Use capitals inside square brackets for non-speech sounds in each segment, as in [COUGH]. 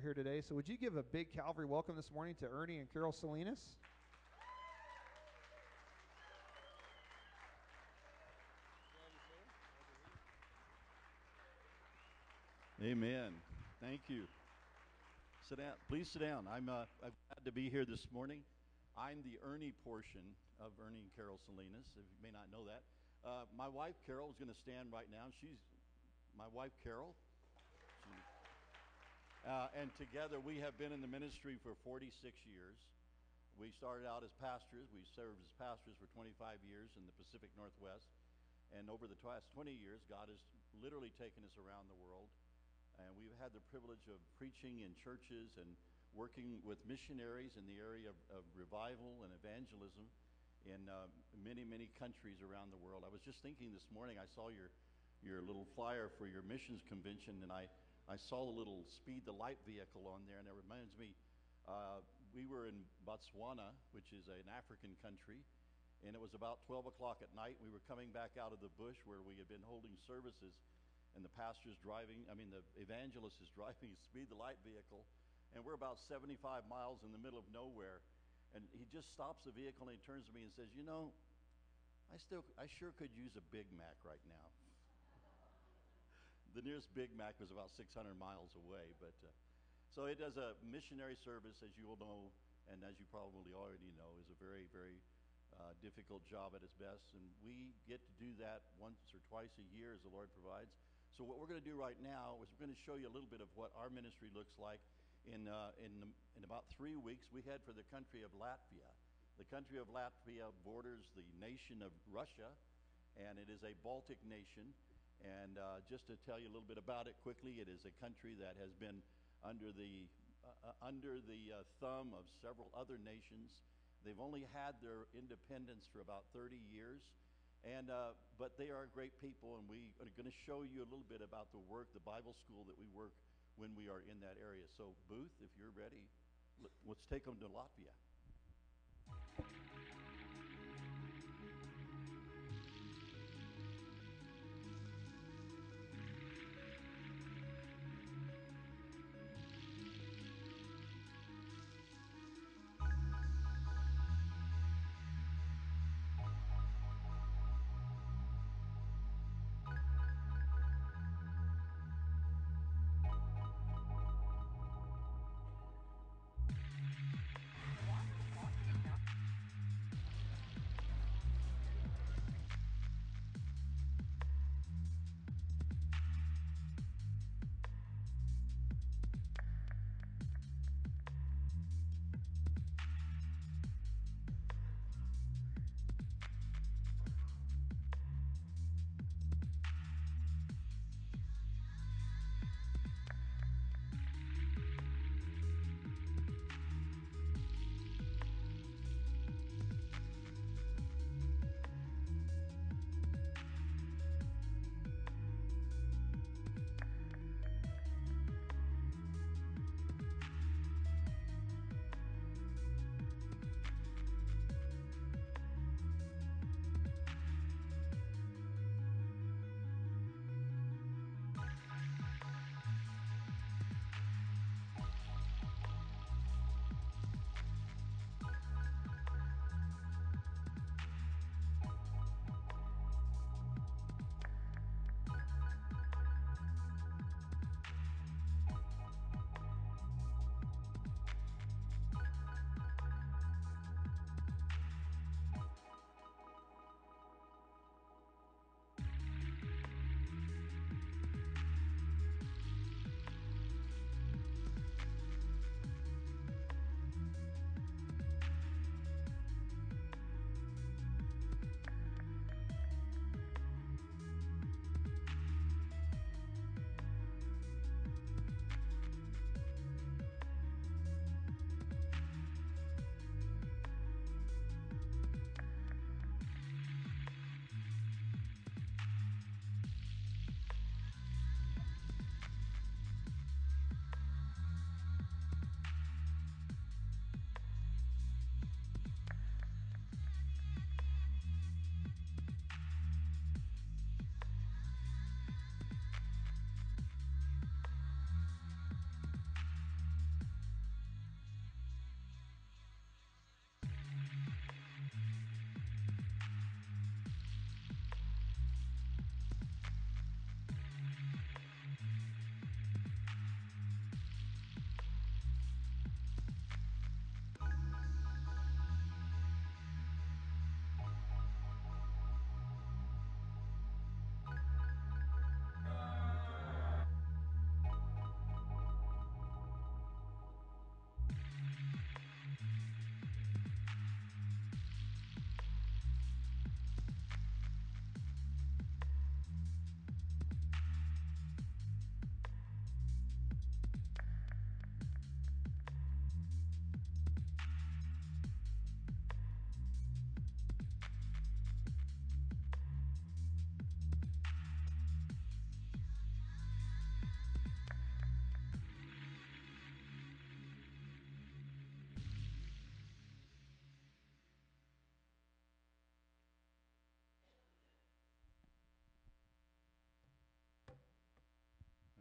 here today. So, would you give a big Calvary welcome this morning to Ernie and Carol Salinas? Amen. Thank you. Sit down. Please sit down. I'm, uh, I'm glad to be here this morning. I'm the Ernie portion of Ernie and Carol Salinas, if you may not know that. Uh, my wife Carol is going to stand right now. She's my wife Carol. Uh, and together we have been in the ministry for 46 years. We started out as pastors. We served as pastors for 25 years in the Pacific Northwest. And over the past 20 years, God has literally taken us around the world. And we've had the privilege of preaching in churches and working with missionaries in the area of, of revival and evangelism in uh, many, many countries around the world. I was just thinking this morning, I saw your, your little flyer for your missions convention, and I, I saw the little Speed the Light vehicle on there, and it reminds me uh, we were in Botswana, which is an African country, and it was about 12 o'clock at night. We were coming back out of the bush where we had been holding services and the pastor's driving, I mean, the evangelist is [LAUGHS] driving a speed the light vehicle, and we're about 75 miles in the middle of nowhere. And he just stops the vehicle and he turns to me and says, You know, I still, I sure could use a Big Mac right now. The nearest Big Mac was about 600 miles away, but uh, so it does a missionary service, as you will know, and as you probably already know, is a very, very uh, difficult job at its best. And we get to do that once or twice a year as the Lord provides. So what we're going to do right now is we're going to show you a little bit of what our ministry looks like. In, uh, in, in about three weeks, we head for the country of Latvia. The country of Latvia borders the nation of Russia, and it is a Baltic nation. And uh, just to tell you a little bit about it quickly, it is a country that has been under the, uh, uh under the uh, thumb of several other nations. They've only had their independence for about 30 years. And, uh, but they are great people, and we are going to show you a little bit about the work, the Bible school that we work when we are in that area. So, Booth, if you're ready, let's take them to Latvia.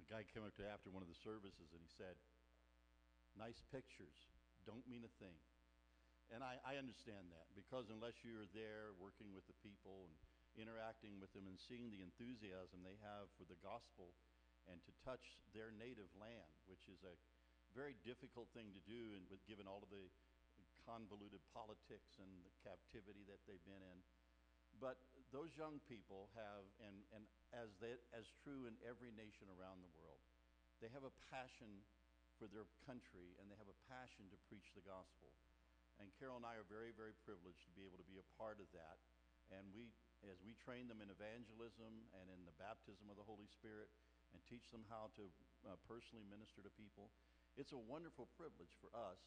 Guy came up to after one of the services and he said, Nice pictures, don't mean a thing. And I, I understand that because unless you're there working with the people and interacting with them and seeing the enthusiasm they have for the gospel and to touch their native land, which is a very difficult thing to do, and with given all of the convoluted politics and the captivity that they've been in. But those young people have, and, and as, they, as true in every nation around the world, they have a passion for their country and they have a passion to preach the gospel. And Carol and I are very, very privileged to be able to be a part of that. And we, as we train them in evangelism and in the baptism of the Holy Spirit and teach them how to uh, personally minister to people, it's a wonderful privilege for us,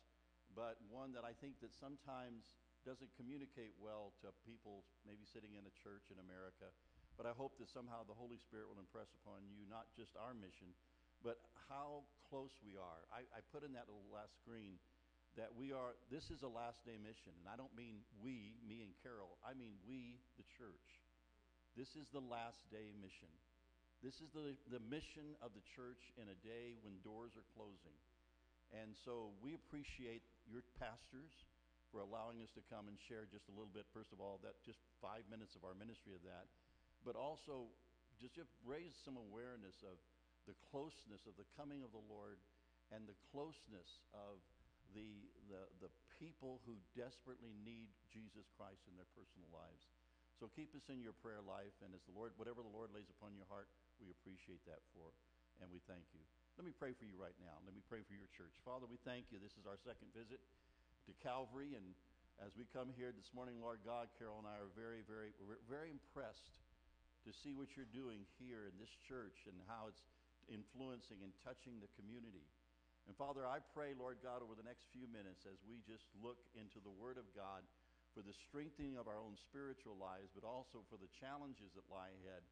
but one that I think that sometimes doesn't communicate well to people maybe sitting in a church in America. But I hope that somehow the Holy Spirit will impress upon you not just our mission, but how close we are. I, I put in that little last screen that we are, this is a last day mission. And I don't mean we, me and Carol, I mean we, the church. This is the last day mission. This is the, the mission of the church in a day when doors are closing. And so we appreciate your pastors for allowing us to come and share just a little bit, first of all, that just five minutes of our ministry of that, but also just to raise some awareness of the closeness of the coming of the Lord and the closeness of the, the, the people who desperately need Jesus Christ in their personal lives. So keep us in your prayer life, and as the Lord, whatever the Lord lays upon your heart, we appreciate that for, and we thank you. Let me pray for you right now. Let me pray for your church. Father, we thank you. This is our second visit to Calvary. And as we come here this morning, Lord God, Carol and I are very, very, very impressed to see what you're doing here in this church and how it's influencing and touching the community. And Father, I pray, Lord God, over the next few minutes as we just look into the Word of God for the strengthening of our own spiritual lives, but also for the challenges that lie ahead.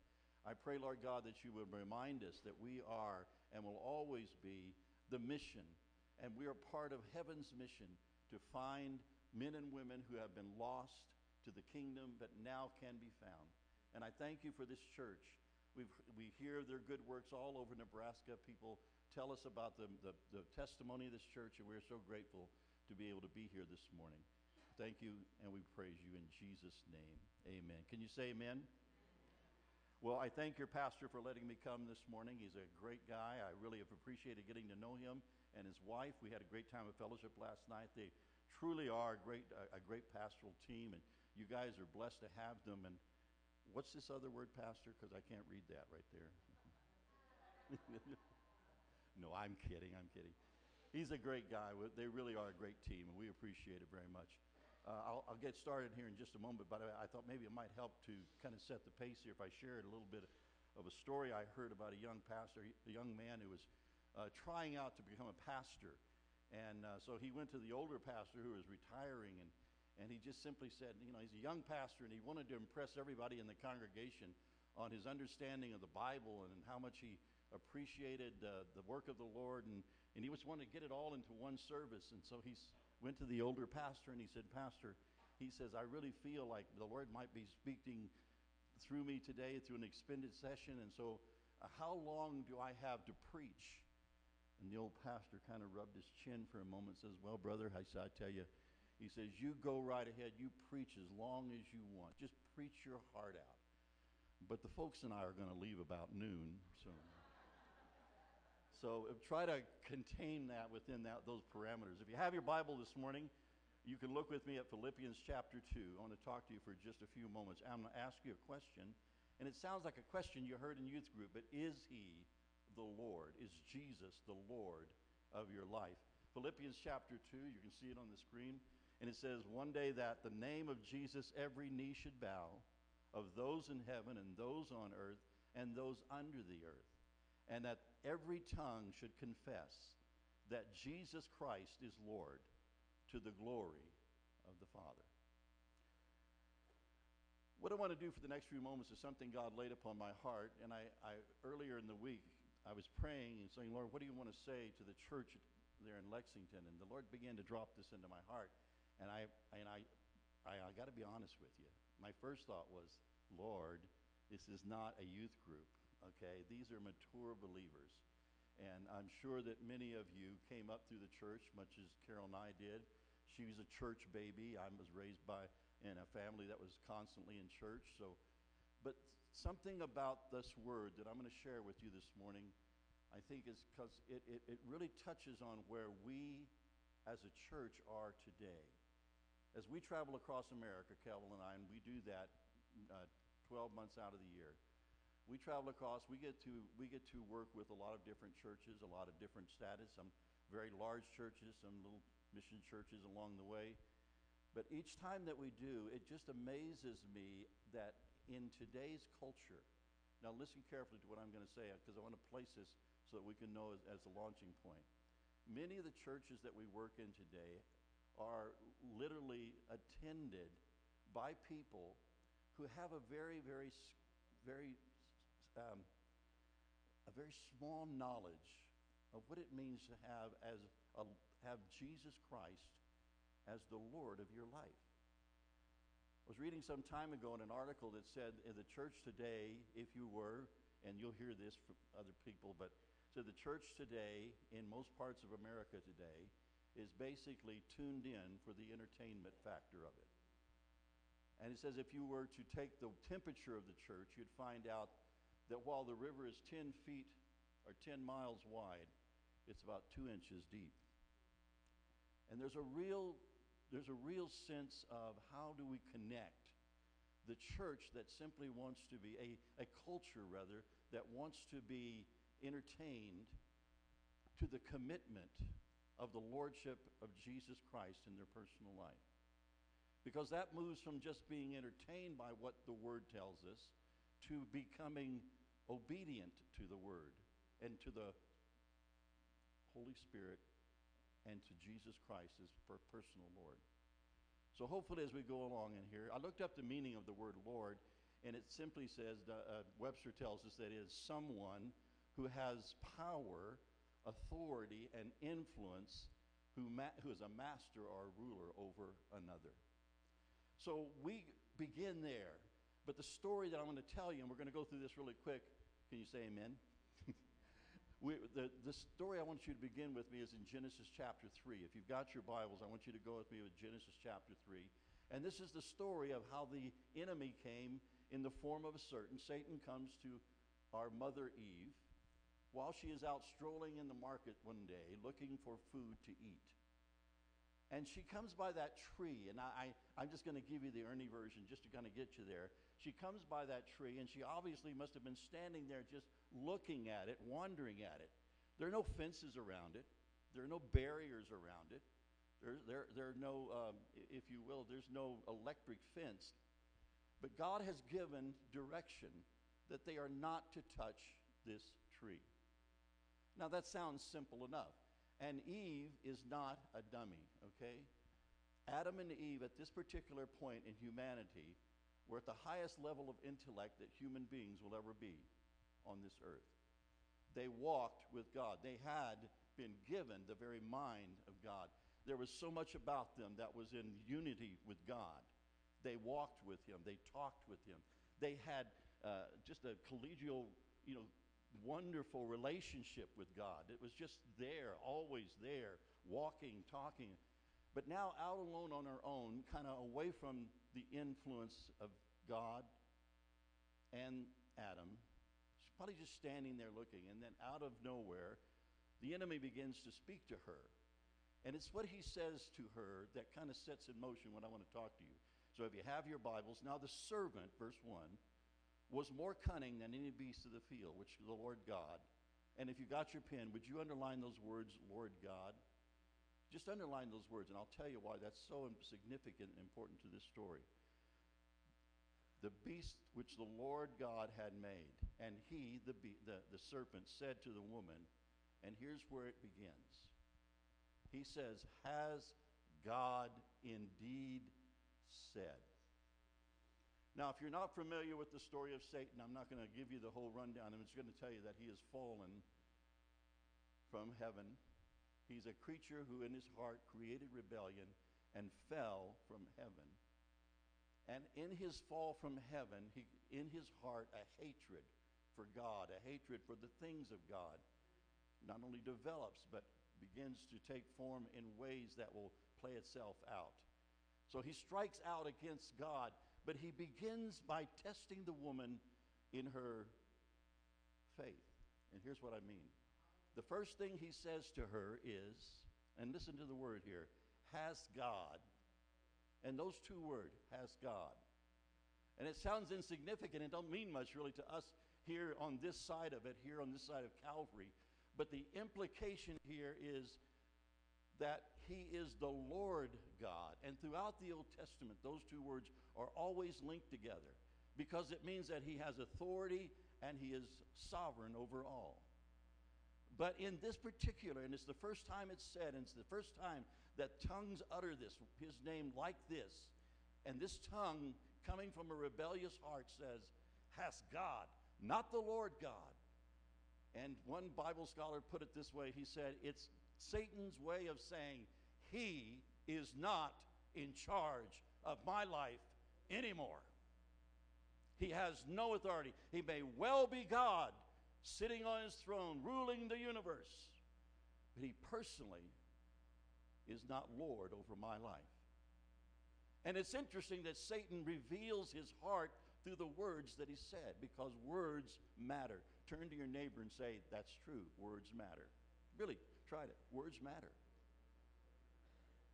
I pray, Lord God, that you would remind us that we are and will always be the mission, and we are part of heaven's mission to find men and women who have been lost to the kingdom but now can be found. And I thank you for this church. We've, we hear their good works all over Nebraska. People tell us about the, the, the testimony of this church, and we're so grateful to be able to be here this morning. Thank you, and we praise you in Jesus' name. Amen. Can you say amen? Well, I thank your pastor for letting me come this morning. He's a great guy. I really have appreciated getting to know him and his wife. We had a great time of fellowship last night. They truly are a great, a, a great pastoral team, and you guys are blessed to have them. And what's this other word, pastor? Because I can't read that right there. [LAUGHS] no, I'm kidding. I'm kidding. He's a great guy. They really are a great team, and we appreciate it very much. Uh, I'll, I'll, get started here in just a moment, but I, I, thought maybe it might help to kind of set the pace here if I shared a little bit of a story I heard about a young pastor, a young man who was uh, trying out to become a pastor. And uh, so he went to the older pastor who was retiring, and, and he just simply said, you know, he's a young pastor, and he wanted to impress everybody in the congregation on his understanding of the Bible and how much he appreciated uh, the work of the Lord, and, and he just wanted to get it all into one service. And so he went to the older pastor and he said, Pastor, he says, I really feel like the Lord might be speaking through me today through an expended session. And so, uh, how long do I have to preach? And the old pastor kind of rubbed his chin for a moment and says, Well, brother, I, I tell you, he says, You go right ahead. You preach as long as you want. Just preach your heart out. But the folks and I are going to leave about noon. So. So uh, try to contain that within that, those parameters. If you have your Bible this morning, you can look with me at Philippians chapter 2. I want to talk to you for just a few moments. I'm going to ask you a question, and it sounds like a question you heard in youth group, but is he the Lord? Is Jesus the Lord of your life? Philippians chapter 2, you can see it on the screen, and it says, One day that the name of Jesus every knee should bow, of those in heaven and those on earth and those under the earth and that every tongue should confess that Jesus Christ is Lord to the glory of the Father. What I want to do for the next few moments is something God laid upon my heart. And I, I earlier in the week, I was praying and saying, Lord, what do you want to say to the church there in Lexington? And the Lord began to drop this into my heart. And I, and I, I, I got to be honest with you. My first thought was, Lord, this is not a youth group okay? These are mature believers. And I'm sure that many of you came up through the church, much as Carol and I did. She was a church baby. I was raised by in a family that was constantly in church. So, but something about this word that I'm going to share with you this morning, I think is because it, it, it really touches on where we as a church are today. As we travel across America, Kevin and I, and we do that uh, 12 months out of the year, we travel across, we get, to, we get to work with a lot of different churches, a lot of different status, some very large churches, some little mission churches along the way. But each time that we do, it just amazes me that in today's culture, now listen carefully to what I'm going to say because I want to place this so that we can know as, as a launching point. Many of the churches that we work in today are literally attended by people who have a very, very, very, um, a very small knowledge of what it means to have as a, have Jesus Christ as the Lord of your life. I was reading some time ago in an article that said in the church today, if you were, and you'll hear this from other people, but so the church today, in most parts of America today, is basically tuned in for the entertainment factor of it. And it says if you were to take the temperature of the church, you'd find out that while the river is 10 feet or 10 miles wide, it's about two inches deep. And there's a real, there's a real sense of how do we connect the church that simply wants to be, a, a culture rather, that wants to be entertained to the commitment of the lordship of Jesus Christ in their personal life. Because that moves from just being entertained by what the Word tells us to becoming obedient to the Word and to the Holy Spirit and to Jesus Christ as per personal Lord. So hopefully as we go along in here, I looked up the meaning of the word Lord, and it simply says, uh, Webster tells us that it is someone who has power, authority, and influence, who, ma- who is a master or a ruler over another. So we begin there. But the story that I'm going to tell you, and we're going to go through this really quick. Can you say amen? We, the, the story I want you to begin with me is in Genesis chapter 3. If you've got your Bibles, I want you to go with me with Genesis chapter 3. And this is the story of how the enemy came in the form of a certain. Satan comes to our mother Eve while she is out strolling in the market one day looking for food to eat. And she comes by that tree, and I, I, am just going to give you the Ernie version just to kind of get you there. She comes by that tree, and she obviously must have been standing there just looking at it, wondering at it. There are no fences around it, there are no barriers around it. There, there, there are no, um, if you will, there's no electric fence. But God has given direction that they are not to touch this tree. Now, that sounds simple enough. And Eve is not a dummy, okay? Adam and Eve, at this particular point in humanity, were at the highest level of intellect that human beings will ever be on this earth. They walked with God. They had been given the very mind of God. There was so much about them that was in unity with God. They walked with Him. They talked with Him. They had uh, just a collegial, you know, wonderful relationship with God. It was just there, always there, walking, talking. But now out alone on her own, kind of away from the influence of God and Adam, probably just standing there looking. And then out of nowhere, the enemy begins to speak to her. And it's what he says to her that kind of sets in motion what I want to talk to you. So if you have your Bibles, now the serpent, verse 1, was more cunning than any beast of the field, which the Lord God. And if you got your pen, would you underline those words, Lord God? Just underline those words, and I'll tell you why that's so significant and important to this story. The beast which the Lord God had made, and he, the, be- the, the serpent, said to the woman, and here's where it begins. He says, Has God indeed said? Now, if you're not familiar with the story of Satan, I'm not going to give you the whole rundown. I'm just going to tell you that he has fallen from heaven. He's a creature who, in his heart, created rebellion and fell from heaven. And in his fall from heaven, he, in his heart, a hatred for God, a hatred for the things of God. not only develops, but begins to take form in ways that will play itself out. So he strikes out against God, but he begins by testing the woman in her faith. And here's what I mean. The first thing he says to her is, and listen to the word here, has God. And those two words, has God. And it sounds insignificant and don't mean much really to us here on this side of it, here on this side of Calvary. But the implication here is that he is the Lord God. And throughout the Old Testament, those two words are always linked together because it means that he has authority and he is sovereign over all. But in this particular, and it's the first time it's said, and it's the first time that tongues utter this, his name like this, and this tongue coming from a rebellious heart says, Has God, not the Lord God. And one Bible scholar put it this way he said, It's Satan's way of saying, He is not in charge of my life anymore. He has no authority. He may well be God sitting on his throne, ruling the universe, but he personally is not Lord over my life. And it's interesting that Satan reveals his heart through the words that he said because words matter. Turn to your neighbor and say, That's true. Words matter. Really, try it. Words matter.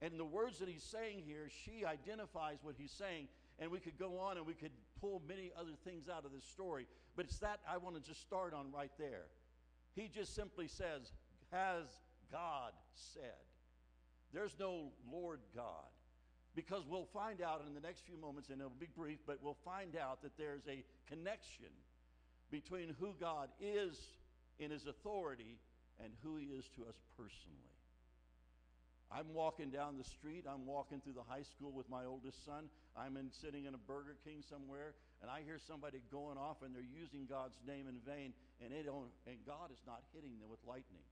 And the words that he's saying here, she identifies what he's saying. And we could go on and we could pull many other things out of this story. But it's that I want to just start on right there. He just simply says, Has God said? There's no Lord God. Because we'll find out in the next few moments, and it'll be brief, but we'll find out that there's a connection between who God is in his authority and who he is to us personally. I'm walking down the street. I'm walking through the high school with my oldest son. I'm in, sitting in a Burger King somewhere, and I hear somebody going off, and they're using God's name in vain, and don't, and God is not hitting them with lightning.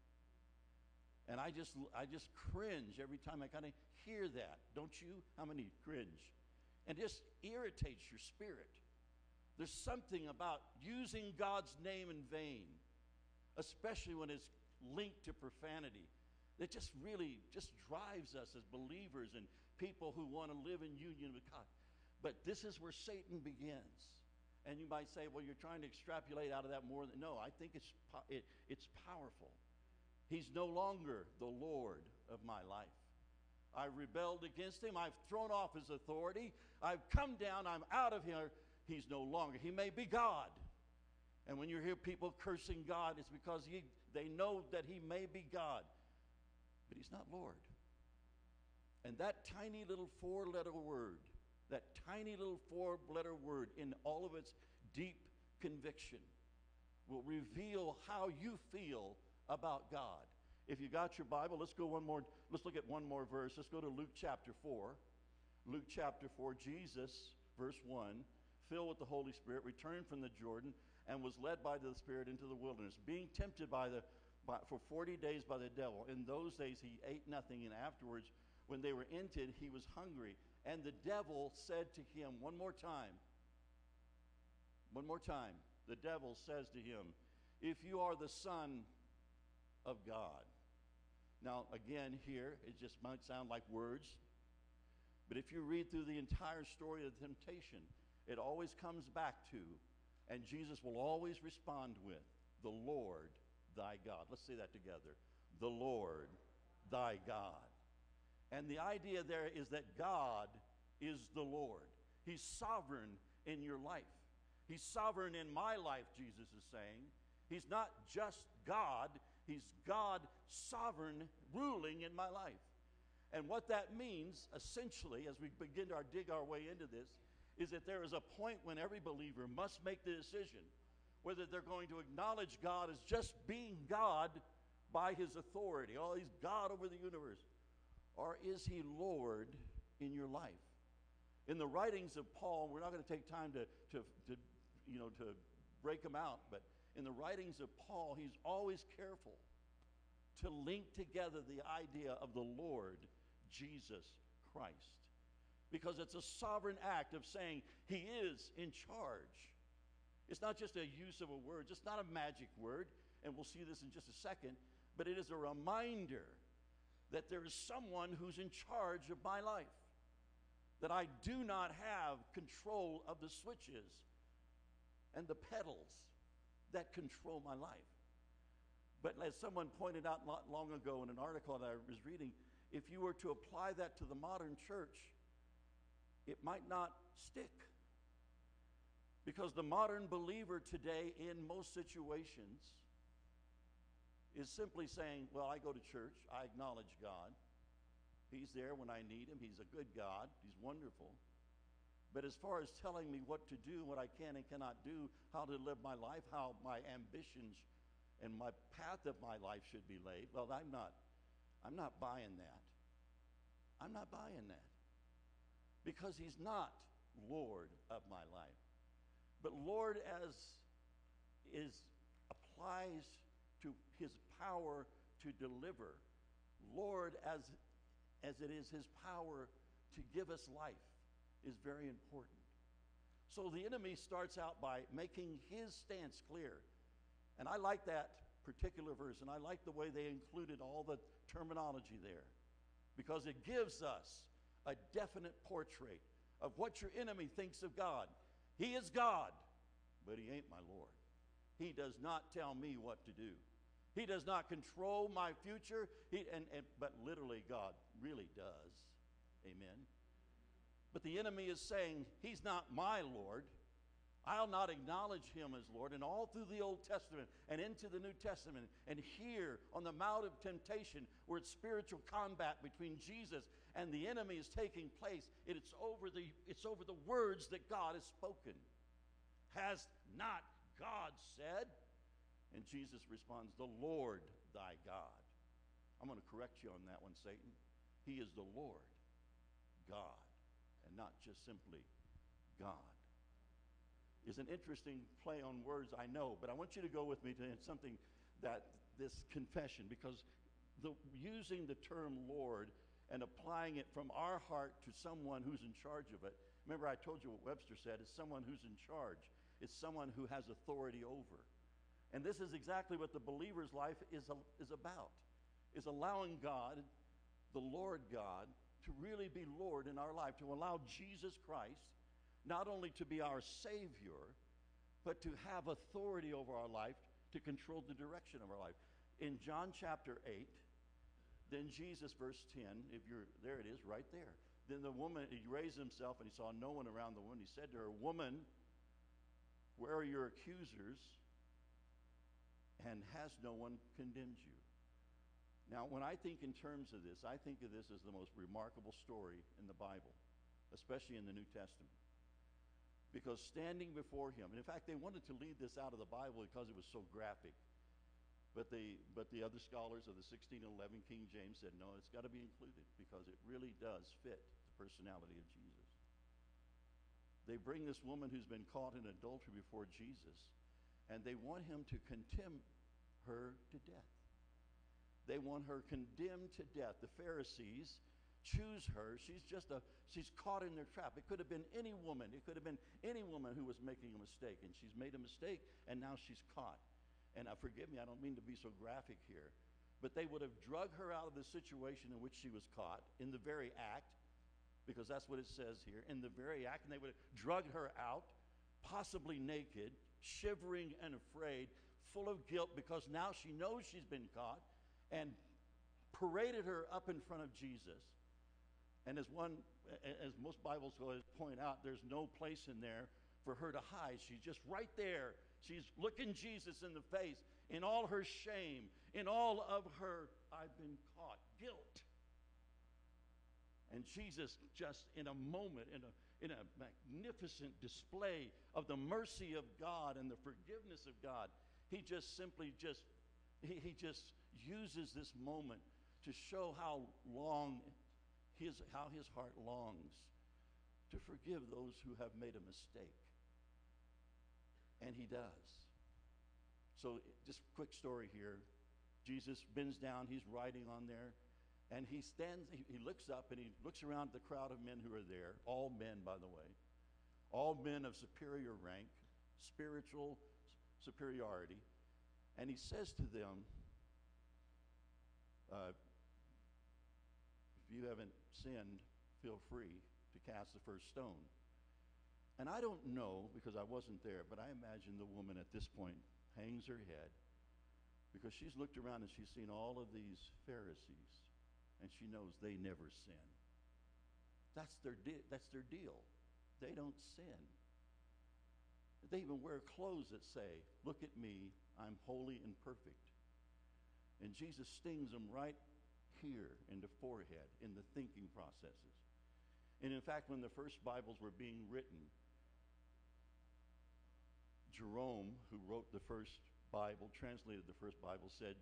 And I just, I just cringe every time I kind of hear that. Don't you? How many cringe? And just irritates your spirit. There's something about using God's name in vain, especially when it's linked to profanity that just really just drives us as believers and people who want to live in union with God. But this is where Satan begins. And you might say, well, you're trying to extrapolate out of that more than. No, I think it's, it, it's powerful. He's no longer the Lord of my life. I rebelled against him. I've thrown off his authority. I've come down. I'm out of here. He's no longer. He may be God. And when you hear people cursing God, it's because he, they know that he may be God but he's not Lord. And that tiny little four letter word, that tiny little four letter word in all of its deep conviction will reveal how you feel about God. If you got your Bible, let's go one more, let's look at one more verse. Let's go to Luke chapter 4. Luke chapter 4, Jesus, verse 1, filled with the Holy Spirit, returned from the Jordan and was led by the Spirit into the wilderness, being tempted by the by, for 40 days by the devil. In those days he ate nothing, and afterwards, when they were ended, he was hungry. And the devil said to him, one more time, one more time, the devil says to him, If you are the Son of God. Now, again, here, it just might sound like words, but if you read through the entire story of temptation, it always comes back to, and Jesus will always respond with, the Lord thy God. Let's say that together. The Lord thy God. And the idea there is that God is the Lord. He's sovereign in your life. He's sovereign in my life, Jesus is saying. He's not just God, He's God sovereign ruling in my life. And what that means, essentially, as we begin to dig our way into this, is that there is a point when every believer must make the decision whether they're going to acknowledge God as just being God by his authority. Oh, he's God over the universe. Or is he Lord in your life? In the writings of Paul, we're not going to take time to, to, to, you know, to break them out, but in the writings of Paul, he's always careful to link together the idea of the Lord Jesus Christ. Because it's a sovereign act of saying he is in charge. It's not just a use of a word, it's not a magic word, and we'll see this in just a second, but it is a reminder that there is someone who's in charge of my life, that I do not have control of the switches and the pedals that control my life. But as someone pointed out not long ago in an article that I was reading, if you were to apply that to the modern church, it might not stick. Because the modern believer today, in most situations, is simply saying, Well, I go to church, I acknowledge God. He's there when I need Him, He's a good God, He's wonderful. But as far as telling me what to do, what I can and cannot do, how to live my life, how my ambitions and my path of my life should be laid, well, I'm not, I'm not buying that. I'm not buying that. Because He's not Lord of my life. But Lord as is applies to his power to deliver. Lord, as, as it is his power to give us life, is very important. So the enemy starts out by making his stance clear. And I like that particular verse, and I like the way they included all the terminology there because it gives us a definite portrait of what your enemy thinks of God. He is God, but he ain't my Lord. He does not tell me what to do. He does not control my future, he, and, and, but literally, God really does. Amen. But the enemy is saying, He's not my Lord. I'll not acknowledge him as Lord. And all through the Old Testament and into the New Testament, and here on the Mount of Temptation, where it's spiritual combat between Jesus and the enemy is taking place, it's over the, it's over the words that God has spoken. Has not God said? And Jesus responds, The Lord thy God. I'm going to correct you on that one, Satan. He is the Lord God, and not just simply God. Is an interesting play on words, I know, but I want you to go with me to something that this confession, because the, using the term Lord and applying it from our heart to someone who's in charge of it. Remember, I told you what Webster said is someone who's in charge, it's someone who has authority over. And this is exactly what the believer's life is, is about, is allowing God, the Lord God, to really be Lord in our life, to allow Jesus Christ not only to be our Savior, but to have authority over our life to control the direction of our life. In John chapter 8, then Jesus, verse 10, if you're there, it is right there. Then the woman, he raised himself and he saw no one around the woman. He said to her, Woman, where are your accusers? and has no one condemned you. Now, when I think in terms of this, I think of this as the most remarkable story in the Bible, especially in the New Testament. Because standing before him, and in fact, they wanted to leave this out of the Bible because it was so graphic. But the, but the other scholars of the 1611 King James said, no, it's got to be included because it really does fit the personality of Jesus. They bring this woman who's been caught in adultery before Jesus and they want him to condemn her to death. They want her condemned to death. The Pharisees choose her. She's just a, she's caught in their trap. It could have been any woman. It could have been any woman who was making a mistake, and she's made a mistake, and now she's caught. And uh, forgive me, I don't mean to be so graphic here, but they would have drug her out of the situation in which she was caught in the very act, because that's what it says here, in the very act, and they would have drugged her out, possibly naked, shivering and afraid, full of guilt because now she knows she's been caught, and paraded her up in front of Jesus. And as one, as most Bible scholars point out, there's no place in there for her to hide. She's just right there. She's looking Jesus in the face in all her shame, in all of her, I've been caught, guilt. And Jesus, just in a moment, in a in a magnificent display of the mercy of God and the forgiveness of God. He just simply just he, he just uses this moment to show how long his how his heart longs to forgive those who have made a mistake. And he does. So just quick story here. Jesus bends down, he's writing on there. And he stands, he, he looks up and he looks around the crowd of men who are there, all men, by the way, all men of superior rank, spiritual superiority. And he says to them, Uh, if you haven't sinned, feel free to cast the first stone. And I don't know, because I wasn't there, but I imagine the woman at this point hangs her head because she's looked around and she's seen all of these Pharisees and she knows they never sin. That's their, that's their deal. They don't sin. They even wear clothes that say, Look at me, I'm holy and perfect. And Jesus stings them right here in the forehead, in the thinking processes. And in fact, when the first Bibles were being written, Jerome, who wrote the first Bible, translated the first Bible, said,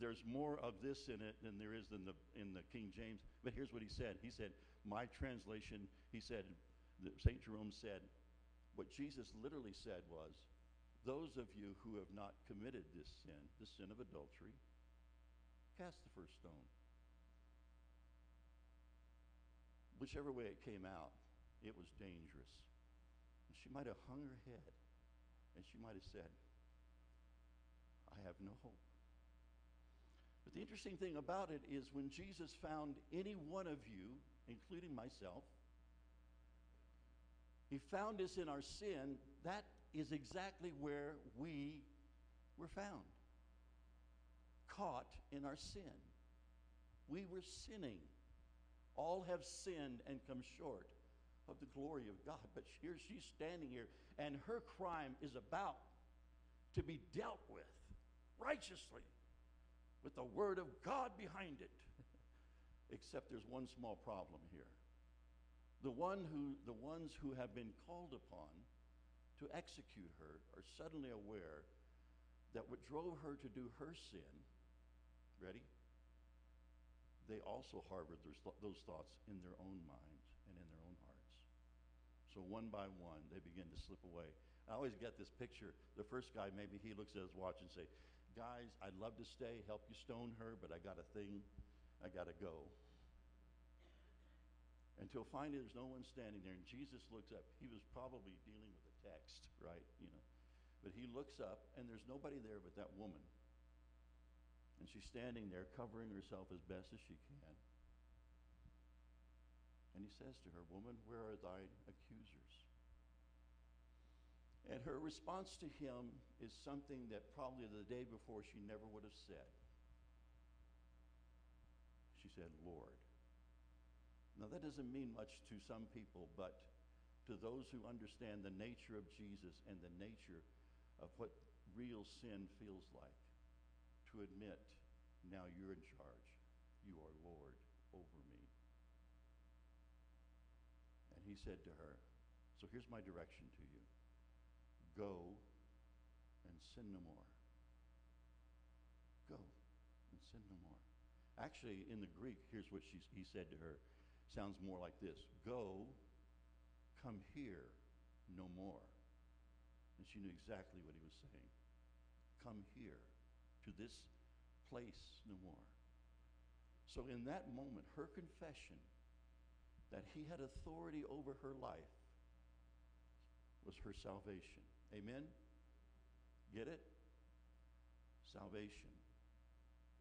There's more of this in it than there is in the, in the King James. But here's what he said He said, My translation, he said, St. Jerome said, what Jesus literally said was, Those of you who have not committed this sin, the sin of adultery, cast the first stone. Whichever way it came out, it was dangerous. And she might have hung her head and she might have said, I have no hope. But the interesting thing about it is when Jesus found any one of you, including myself, he found us in our sin. That is exactly where we were found. Caught in our sin. We were sinning. All have sinned and come short of the glory of God. But here she's standing here, and her crime is about to be dealt with righteously with the word of God behind it. [LAUGHS] Except there's one small problem here. The, one who, the ones who have been called upon to execute her are suddenly aware that what drove her to do her sin, ready? They also harbored those thoughts in their own minds and in their own hearts. So one by one, they begin to slip away. I always get this picture. The first guy, maybe he looks at his watch and say, guys, I'd love to stay, help you stone her, but I got a thing, I got to go until finally there's no one standing there. And Jesus looks up. He was probably dealing with a text, [LAUGHS] right? You know. But he looks up, and there's nobody there but that woman. And she's standing there covering herself as best as she can. And he says to her, Woman, where are thy accusers? And her response to him is something that probably the day before she never would have said. She said, Lord. Now, that doesn't mean much to some people, but to those who understand the nature of Jesus and the nature of what real sin feels like, to admit, now you're in charge. You are Lord over me. And he said to her, So here's my direction to you go and sin no more. Go and sin no more. Actually, in the Greek, here's what he said to her sounds more like this Go, come here, no more. And she knew exactly what he was saying. Come here, to this place, no more. So, in that moment, her confession that he had authority over her life was her salvation. Amen? Get it? Salvation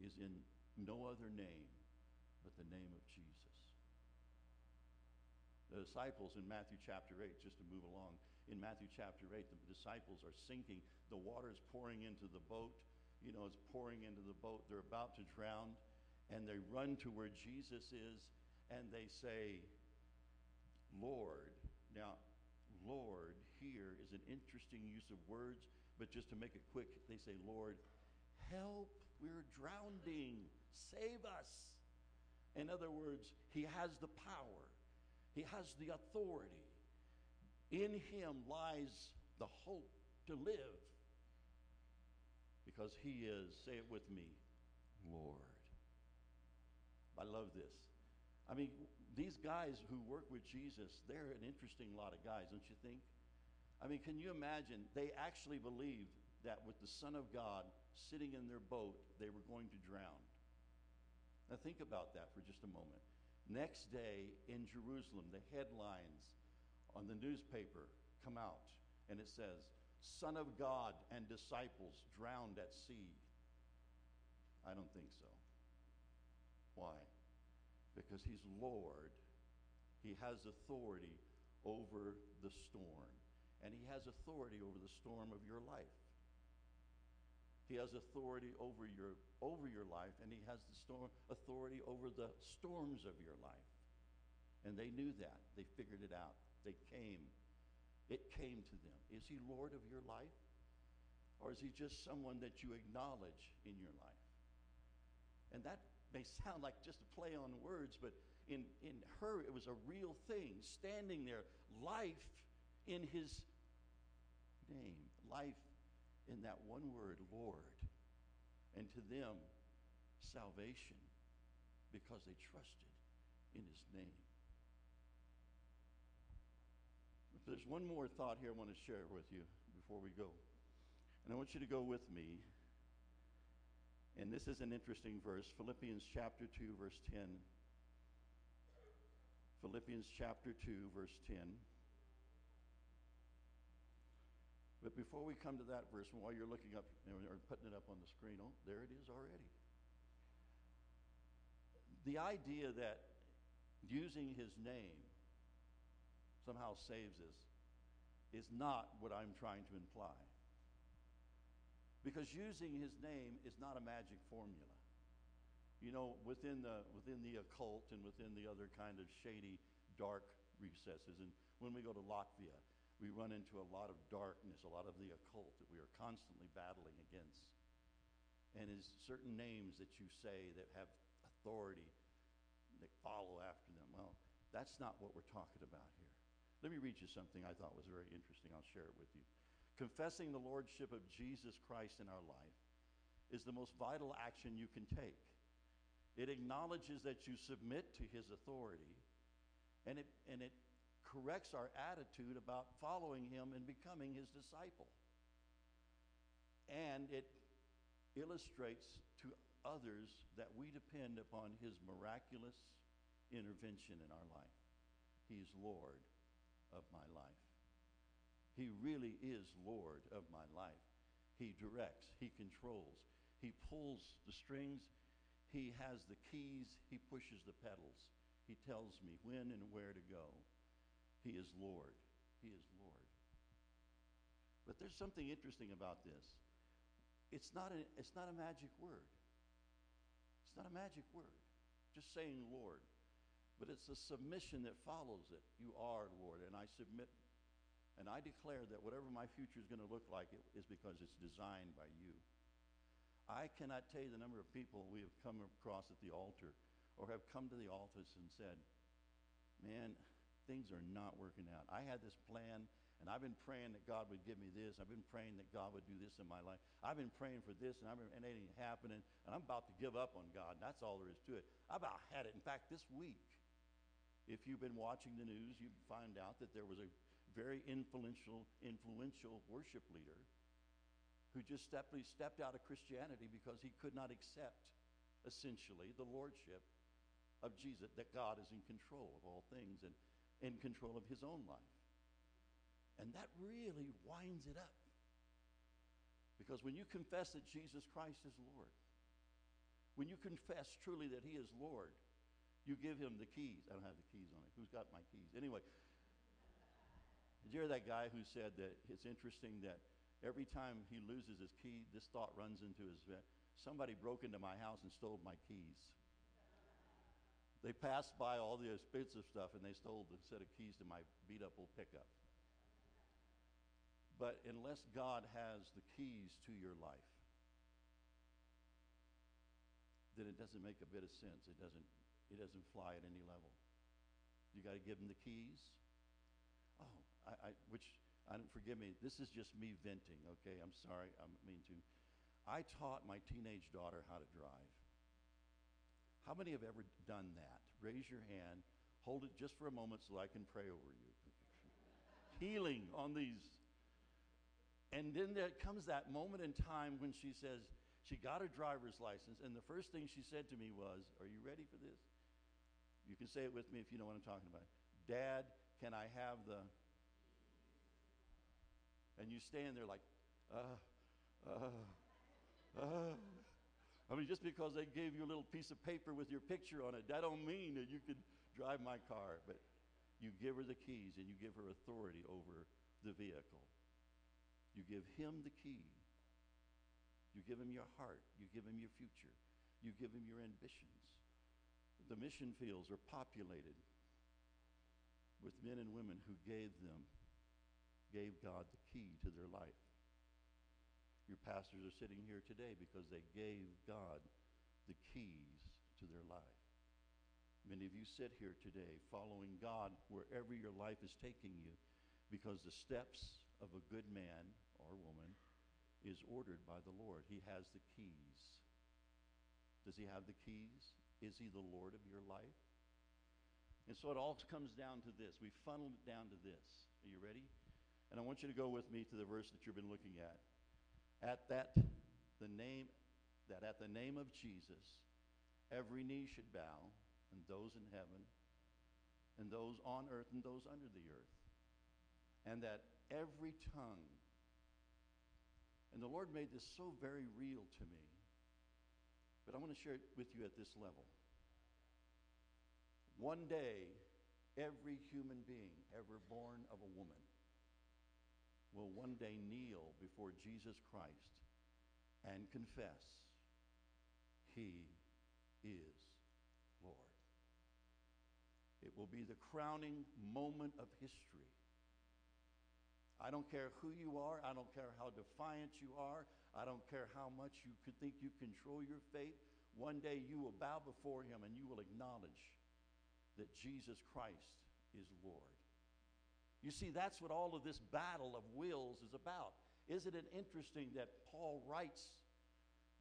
is in no other name but the name of Jesus the disciples in Matthew chapter 8, just to move along, in Matthew chapter 8, the disciples are sinking. The water is pouring into the boat. You know, it's pouring into the boat. They're about to drown. And they run to where Jesus is and they say, Lord. Now, Lord here is an interesting use of words, but just to make it quick, they say, Lord, help. We're drowning. Save us. In other words, he has the power. He has the authority. In him lies the hope to live because he is, say it with me, Lord. I love this. I mean, these guys who work with Jesus, they're an interesting lot of guys, don't you think? I mean, can you imagine? They actually believed that with the Son of God sitting in their boat, they were going to drown. Now, think about that for just a moment. Next day in Jerusalem, the headlines on the newspaper come out, and it says, Son of God and disciples drowned at sea. I don't think so. Why? Because he's Lord. He has authority over the storm. And he has authority over the storm of your life. He has authority over your, over your life, and he has the storm, authority over the storms of your life. And they knew that. They figured it out. They came. It came to them. Is he Lord of your life? Or is he just someone that you acknowledge in your life? And that may sound like just a play on words, but in, in her, it was a real thing, standing there, life in his name, life in that one word, Lord. And to them, salvation because they trusted in his name. There's one more thought here I want to share with you before we go. And I want you to go with me. And this is an interesting verse Philippians chapter 2, verse 10. Philippians chapter 2, verse 10. But before we come to that verse, while you're looking up or putting it up on the screen, oh, there it is already. The idea that using his name somehow saves us is not what I'm trying to imply. Because using his name is not a magic formula. You know, within the, within the occult and within the other kind of shady, dark recesses, and when we go to Latvia, we run into a lot of darkness, a lot of the occult that we are constantly battling against. And is certain names that you say that have authority that follow after them. Well, that's not what we're talking about here. Let me read you something I thought was very interesting. I'll share it with you. Confessing the lordship of Jesus Christ in our life is the most vital action you can take. It acknowledges that you submit to his authority, and it, and it corrects our attitude about following him and becoming his disciple. And it illustrates to others that we depend upon his miraculous intervention in our life. He is Lord of my life. He really is Lord of my life. He directs, He controls, He pulls the strings, He has the keys, He pushes the pedals. He tells me when and where to go. He is Lord. He is Lord. But there's something interesting about this. It's not a, it's not a magic word. It's not a magic word. Just saying Lord. But it's the submission that follows it. You are Lord, and I submit and I declare that whatever my future is going to look like it is because it's designed by you. I cannot tell you the number of people we have come across at the altar or have come to the office and said, Man, things are not working out. I had this plan, and I've been praying that God would give me this. I've been praying that God would do this in my life. I've been praying for this, and, I've been, and it ain't happening, and I'm about to give up on God. And that's all there is to it. I about had it. In fact, this week, if you've been watching the news, you find out that there was a very influential, influential worship leader who just stepped, stepped out of Christianity because he could not accept, essentially, the lordship of Jesus, that God is in control of all things and in control of his own life. And that really winds it up. Because when you confess that Jesus Christ is Lord, when you confess truly that he is Lord, you give him the keys. I don't have the keys on it. Who's got my keys? Anyway, did you hear that guy who said that it's interesting that every time he loses his key, this thought runs into his head somebody broke into my house and stole my keys. They passed by all the expensive stuff and they stole the set of keys to my beat up old pickup. But unless God has the keys to your life, then it doesn't make a bit of sense. It doesn't, it doesn't fly at any level. You got to give him the keys. Oh, I, I, which, I don't, forgive me, this is just me venting, okay? I'm sorry, I mean to. I taught my teenage daughter how to drive. How many have ever done that? Raise your hand. Hold it just for a moment so I can pray over you. [LAUGHS] Healing on these. And then there comes that moment in time when she says, she got her driver's license, and the first thing she said to me was, Are you ready for this? You can say it with me if you know what I'm talking about. Dad, can I have the and you stand there like, uh, uh, uh, I mean, just because they gave you a little piece of paper with your picture on it, that don't mean that you can drive my car. But you give her the keys and you give her authority over the vehicle. You give him the key. You give him your heart. You give him your future. You give him your ambitions. The mission fields are populated with men and women who gave them, gave God the key to their life. Your pastors are sitting here today because they gave God the keys to their life. Many of you sit here today following God wherever your life is taking you because the steps of a good man or woman is ordered by the Lord. He has the keys. Does he have the keys? Is he the Lord of your life? And so it all comes down to this. We funneled it down to this. Are you ready? And I want you to go with me to the verse that you've been looking at at that the name that at the name of Jesus every knee should bow and those in heaven and those on earth and those under the earth and that every tongue and the Lord made this so very real to me but I want to share it with you at this level one day every human being ever born of a woman will one day kneel before Jesus Christ and confess he is Lord. It will be the crowning moment of history. I don't care who you are. I don't care how defiant you are. I don't care how much you could think you control your fate. One day you will bow before him and you will acknowledge that Jesus Christ is Lord. You see, that's what all of this battle of wills is about. Isn't it interesting that Paul writes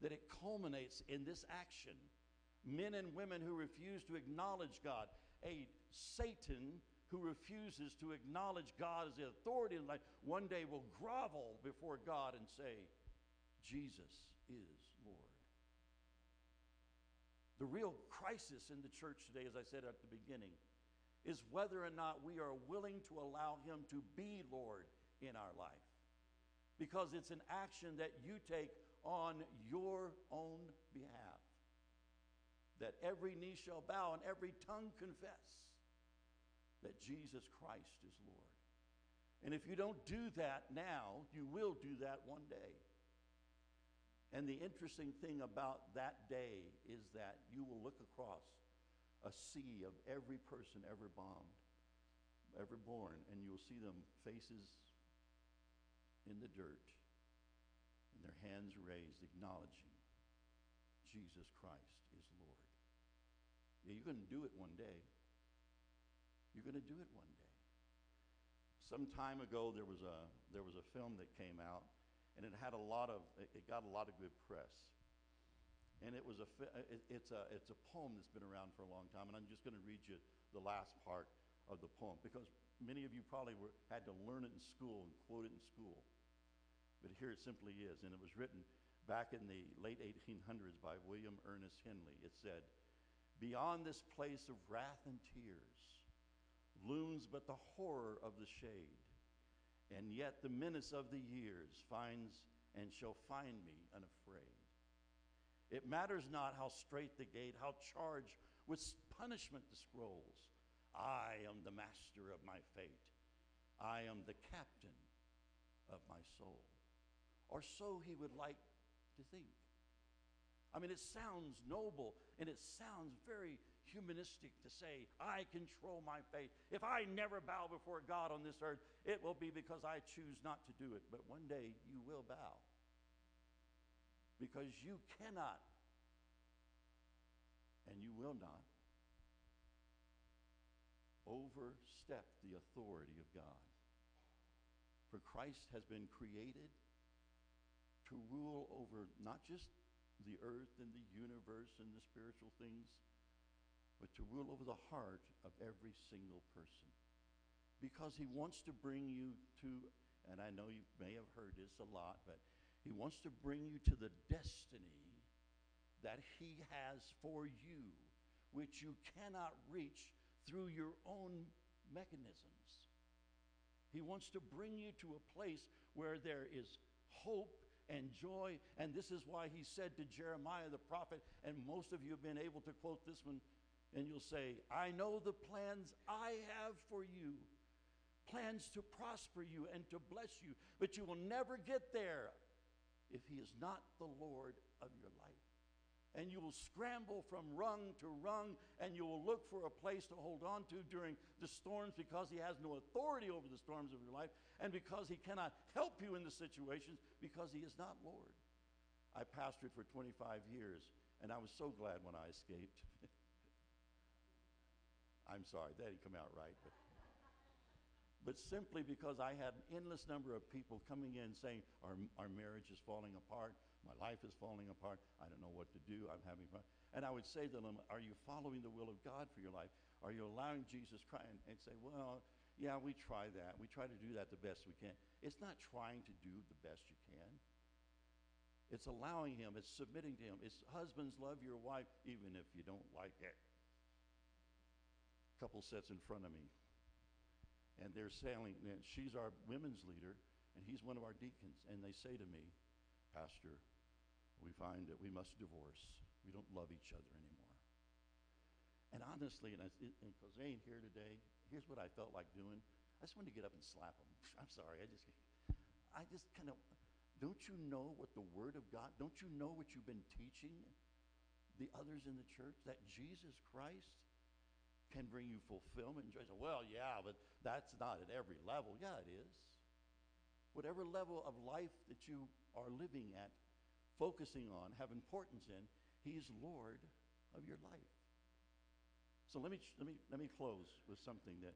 that it culminates in this action? Men and women who refuse to acknowledge God, a Satan who refuses to acknowledge God as the authority in life, one day will grovel before God and say, Jesus is Lord. The real crisis in the church today, as I said at the beginning, is whether or not we are willing to allow Him to be Lord in our life. Because it's an action that you take on your own behalf. That every knee shall bow and every tongue confess that Jesus Christ is Lord. And if you don't do that now, you will do that one day. And the interesting thing about that day is that you will look across a sea of every person ever bombed, ever born, and you'll see them faces in the dirt and their hands raised, acknowledging Jesus Christ is Lord. Yeah, you're going to do it one day. You're going to do it one day. Some time ago, there was a there was a film that came out, and it had a lot of it got a lot of good press. And it was a uh, it, it's a it's a poem that's been around for a long time and i'm just going to read you the last part of the poem because many of you probably were, had to learn it in school and quote it in school. But here it simply is and it was written back in the late 1800s by william ernest henley. It said beyond this place of wrath and tears looms but the horror of the shade and yet the menace of the years finds and shall find me unafraid it matters not how straight the gate, how charged with punishment the scrolls. I am the master of my fate. I am the captain of my soul. Or so he would like to think. I mean, it sounds noble and it sounds very humanistic to say, I control my fate. If I never bow before God on this earth, it will be because I choose not to do it. But one day you will bow because you cannot and you will not overstep the authority of God. For Christ has been created to rule over not just the earth and the universe and the spiritual things, but to rule over the heart of every single person. Because he wants to bring you to, and I know you may have heard this a lot, but he wants to bring you to the destiny that He has for you, which you cannot reach through your own mechanisms. He wants to bring you to a place where there is hope and joy. And this is why he said to Jeremiah the prophet, and most of you have been able to quote this one, and you'll say, I know the plans I have for you plans to prosper you and to bless you, but you will never get there if he is not the Lord of your life. And you will scramble from rung to rung, and you will look for a place to hold on to during the storms because he has no authority over the storms of your life, and because he cannot help you in the situations because he is not Lord. I pastored for 25 years, and I was so glad when I escaped. [LAUGHS] I'm sorry, that didn't come out right. But but simply because I had an endless number of people coming in saying, our, our marriage is falling apart, my life is falling apart, I don't know what to do, I'm having fun. And I would say to them, Are you following the will of God for your life? Are you allowing Jesus Christ? And, and say, Well, yeah, we try that. We try to do that the best we can. It's not trying to do the best you can. It's allowing Him, it's submitting to Him. It's husbands, love your wife, even if you don't like it. Couple sets in front of me and they're sailing. And she's our women's leader, and he's one of our deacons. And they say to me, Pastor, we find that we must divorce. We don't love each other anymore. And honestly, and because they ain't here today, here's what I felt like doing. I just wanted to get up and slap them. [LAUGHS] I'm sorry. I just, I just kind of, don't you know what the Word of God, don't you know what you've been teaching the others in the church? That Jesus Christ can bring you fulfillment and joy. Well, yeah, but that's not at every level. Yeah, it is. Whatever level of life that you are living at, focusing on, have importance in, He's Lord of your life. So let me let me let me close with something that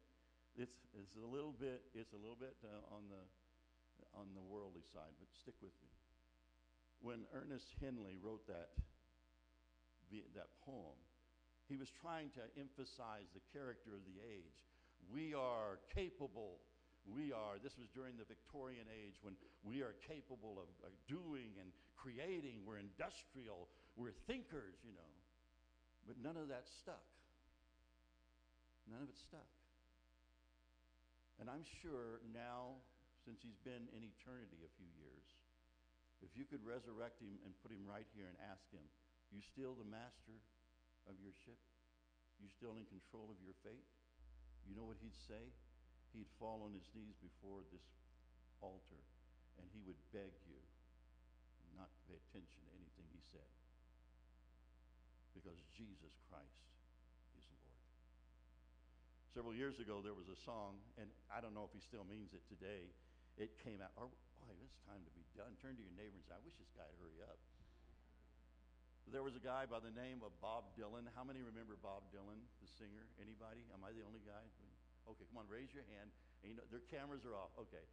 it's, it's a little bit it's a little bit uh, on the on the worldly side, but stick with me. When Ernest Henley wrote that that poem, he was trying to emphasize the character of the age. We are capable. We are, this was during the Victorian age when we are capable of, of doing and creating. We're industrial. We're thinkers, you know. But none of that stuck. None of it stuck. And I'm sure now, since he's been in eternity a few years, if you could resurrect him and put him right here and ask him, You still the master of your ship? You still in control of your fate? You know what he'd say? He'd fall on his knees before this altar and he would beg you not to pay attention to anything he said. Because Jesus Christ is Lord. Several years ago, there was a song, and I don't know if he still means it today. It came out, oh, boy, it's time to be done. Turn to your neighbor and say, I wish this guy'd hurry up. There was a guy by the name of Bob Dylan. How many remember Bob Dylan, the singer? Anybody? Am I the only guy? Okay, come on, raise your hand. And you know, their cameras are off. Okay.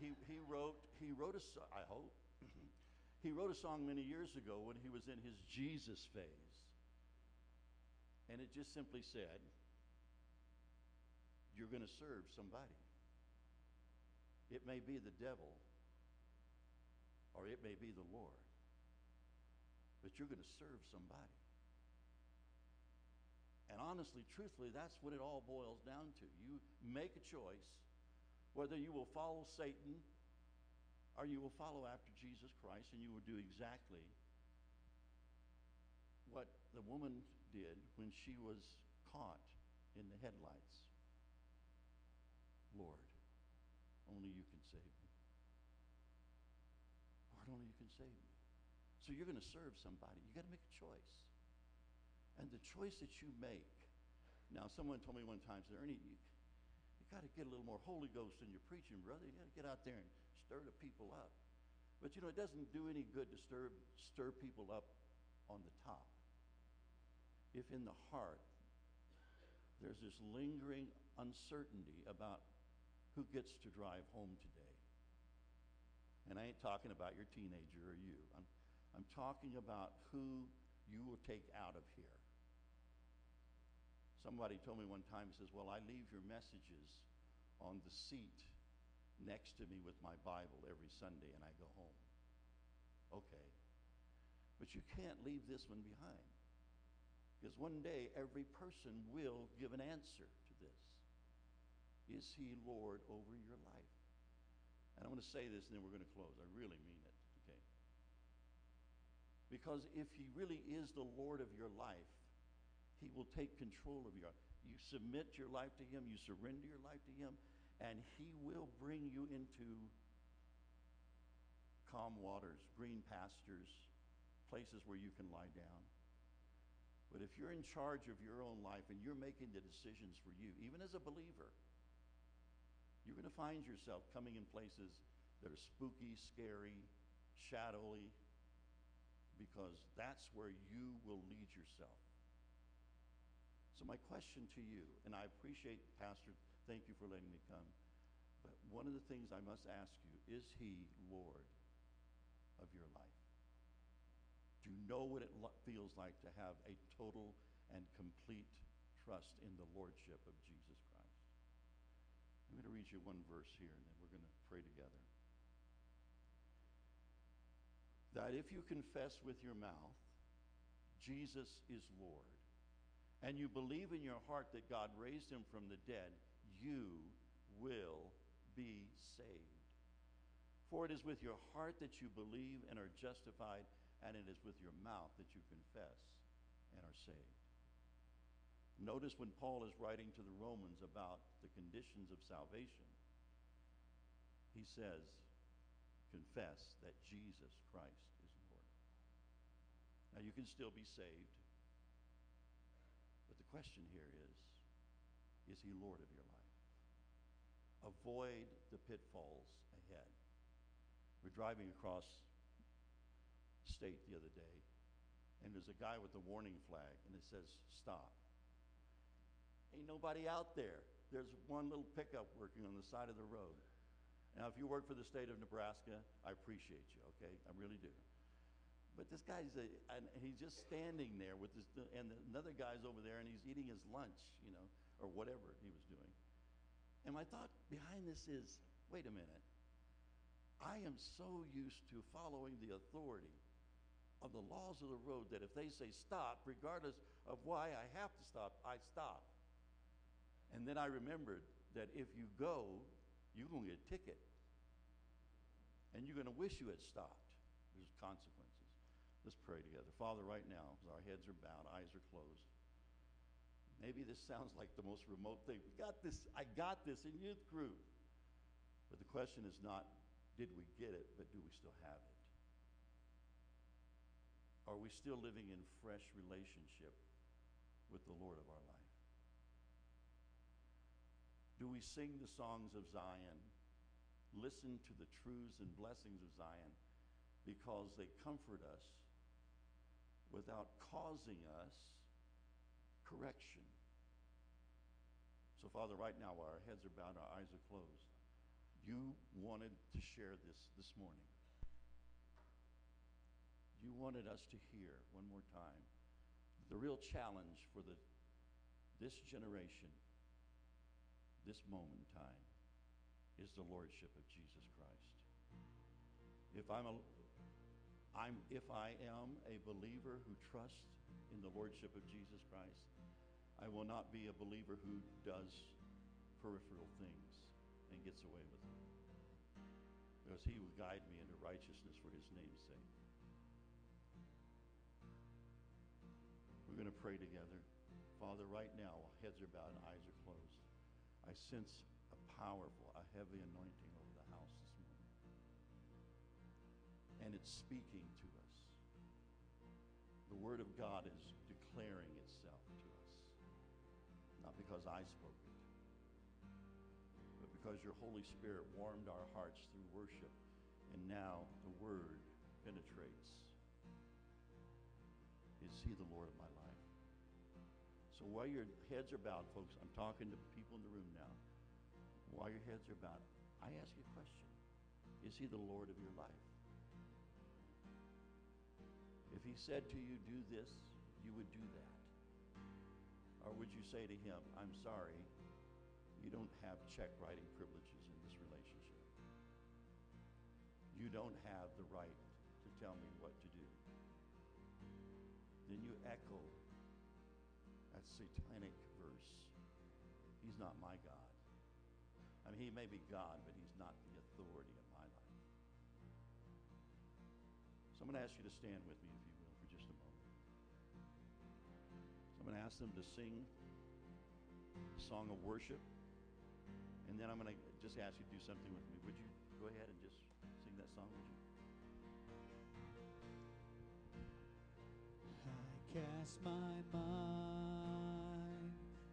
He, he wrote he wrote a song, I hope. [CLEARS THROAT] he wrote a song many years ago when he was in his Jesus phase. And it just simply said, You're going to serve somebody. It may be the devil, or it may be the Lord but you're going to serve somebody. And honestly, truthfully, that's what it all boils down to. You make a choice whether you will follow Satan or you will follow after Jesus Christ and you will do exactly what the woman did when she was caught in the headlights. Lord, only you can save me. Lord, only you can save me. So you're going to serve somebody. You got to make a choice. And the choice that you make. Now, someone told me one time, said, Ernie, you, you got to get a little more Holy Ghost in your preaching, brother. You got to get out there and stir the people up. But you know, it doesn't do any good to stir, stir people up on the top. If in the heart there's this lingering uncertainty about who gets to drive home today. And I ain't talking about your teenager or you. I'm I'm talking about who you will take out of here. Somebody told me one time, he says, Well, I leave your messages on the seat next to me with my Bible every Sunday and I go home. Okay. But you can't leave this one behind. Because one day every person will give an answer to this. Is he Lord over your life? And I'm going to say this and then we're going to close. I really mean. Because if he really is the Lord of your life, he will take control of your you submit your life to him, you surrender your life to him, and he will bring you into calm waters, green pastures, places where you can lie down. But if you're in charge of your own life and you're making the decisions for you, even as a believer, you're going to find yourself coming in places that are spooky, scary, shadowy, because that's where you will lead yourself. So, my question to you, and I appreciate, Pastor, thank you for letting me come, but one of the things I must ask you is He Lord of your life? Do you know what it lo- feels like to have a total and complete trust in the Lordship of Jesus Christ? I'm going to read you one verse here, and then we're going to pray together. That if you confess with your mouth Jesus is Lord, and you believe in your heart that God raised him from the dead, you will be saved. For it is with your heart that you believe and are justified, and it is with your mouth that you confess and are saved. Notice when Paul is writing to the Romans about the conditions of salvation, he says, confess that Jesus Christ is Lord. Now, you can still be saved but the question here is is he Lord of your life? Avoid the pitfalls ahead. We're driving across state the other day, and there's a guy with a warning flag, and it says, Stop. Ain't nobody out there. There's one little pickup working on the side of the road. Now, if you work for the state of Nebraska, I appreciate you, okay? I really do. But this guy's a, he's just standing there with this, and another guy's over there, and he's eating his lunch, you know, or whatever he was doing. And my thought behind this is, wait a minute. I am so used to following the authority of the laws of the road that if they say stop, regardless of why I have to stop, I stop. And then I remembered that if you go, you're going to get a ticket. And you're going to wish you had stopped. There's consequences. Let's pray together. Father, right now, as our heads are bowed, eyes are closed. Maybe this sounds like the most remote thing. We got this, I got this in youth group. But the question is not, did we get it, but do we still have it? Are we still living in fresh relationship with the Lord of our life? Do we sing the songs of Zion, listen to the truths and blessings of Zion because they comfort us without causing us correction. So, Father, right now, while our heads are bowed, our eyes are closed, you wanted to share this this morning. You wanted us to hear one more time the real challenge for the, this generation, this moment in time, is the Lordship of Jesus Christ. If I'm a I'm, if I am a believer who trusts in the Lordship of Jesus Christ, I will not be a believer who does peripheral things and gets away with it. Because he will guide me into righteousness for his name's sake. We're going to pray together. Father, right now, heads are bowed and eyes are I sense a powerful, a heavy anointing over the house this morning. and it's speaking to us. The Word of God is declaring itself to us. Not because I spoke it, but because your Holy Spirit warmed our hearts through worship, and now the Word penetrates. Is He the Lord of? So while your heads are bowed, folks, I'm talking to people in the room now. While your heads are bowed, I ask you a question. Is he the Lord of your life? If he said to you, do this, you would do that? Or would you say to him, I'm sorry, you don't have check writing privileges in this relationship? You don't have the right to tell me what to do. Then you echo that satanic verse. He's not my God. I mean, he may be God, but he's not the authority of my life. So I'm going to ask you to stand with me, if you will, for just a moment. So I'm going to ask them to sing a song of worship. And then I'm going to just ask you to do something with me. Would you go ahead and just sing that song, would you? I cast my mind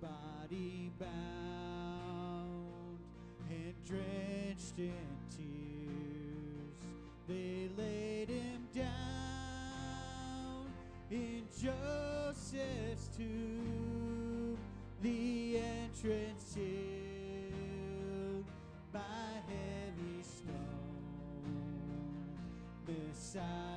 body bound and drenched in tears, they laid him down in Joseph's tomb. The entrance sealed by heavy stone. Messiah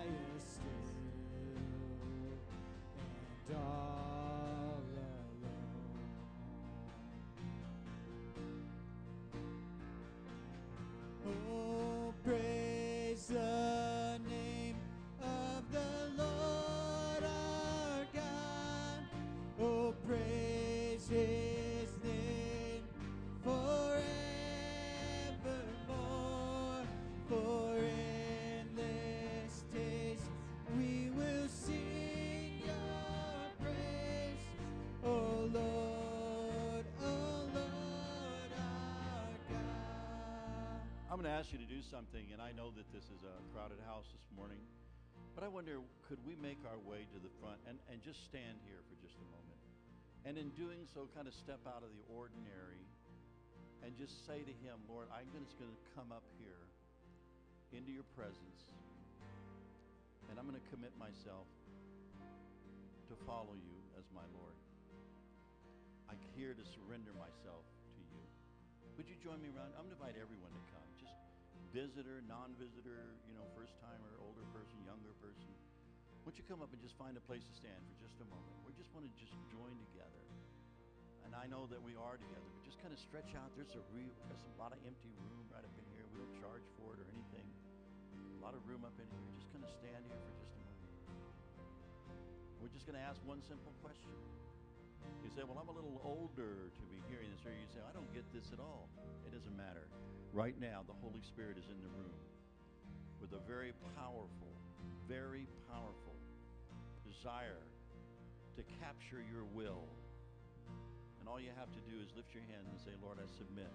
I'm going to ask you to do something, and I know that this is a crowded house this morning, but I wonder could we make our way to the front and, and just stand here for just a moment? And in doing so, kind of step out of the ordinary and just say to Him, Lord, I'm just going to come up here into your presence, and I'm going to commit myself to follow you as my Lord. I'm here to surrender myself to you. Would you join me around? I'm going to invite everyone to come. Visitor, non-visitor, you know, first timer, older person, younger person. Won't you come up and just find a place to stand for just a moment? We just want to just join together. And I know that we are together, but just kind of stretch out. There's a real, there's a lot of empty room right up in here. We don't charge for it or anything. A lot of room up in here. Just kind of stand here for just a moment. We're just going to ask one simple question. You say, Well, I'm a little older to be hearing this. Or you say, I don't get this at all. It doesn't matter. Right now, the Holy Spirit is in the room with a very powerful, very powerful desire to capture your will. And all you have to do is lift your hand and say, Lord, I submit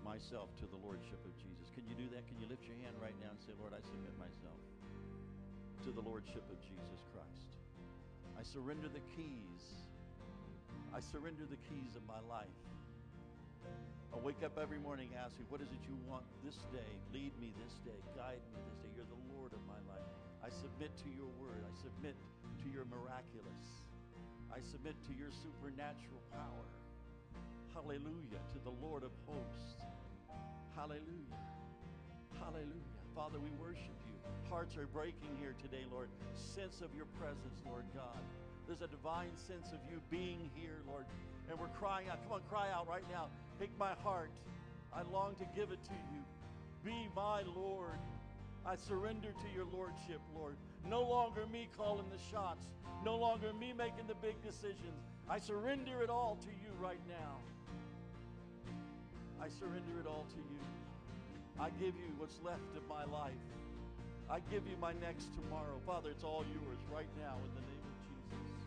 myself to the Lordship of Jesus. Can you do that? Can you lift your hand right now and say, Lord, I submit myself to the Lordship of Jesus Christ? I surrender the keys. I surrender the keys of my life. I wake up every morning asking, What is it you want this day? Lead me this day. Guide me this day. You're the Lord of my life. I submit to your word. I submit to your miraculous. I submit to your supernatural power. Hallelujah. To the Lord of hosts. Hallelujah. Hallelujah. Father, we worship you. Hearts are breaking here today, Lord. Sense of your presence, Lord God. There's a divine sense of you being here, Lord. And we're crying out. Come on, cry out right now. Take my heart. I long to give it to you. Be my Lord. I surrender to your lordship, Lord. No longer me calling the shots. No longer me making the big decisions. I surrender it all to you right now. I surrender it all to you. I give you what's left of my life. I give you my next tomorrow. Father, it's all yours right now in the name of Jesus.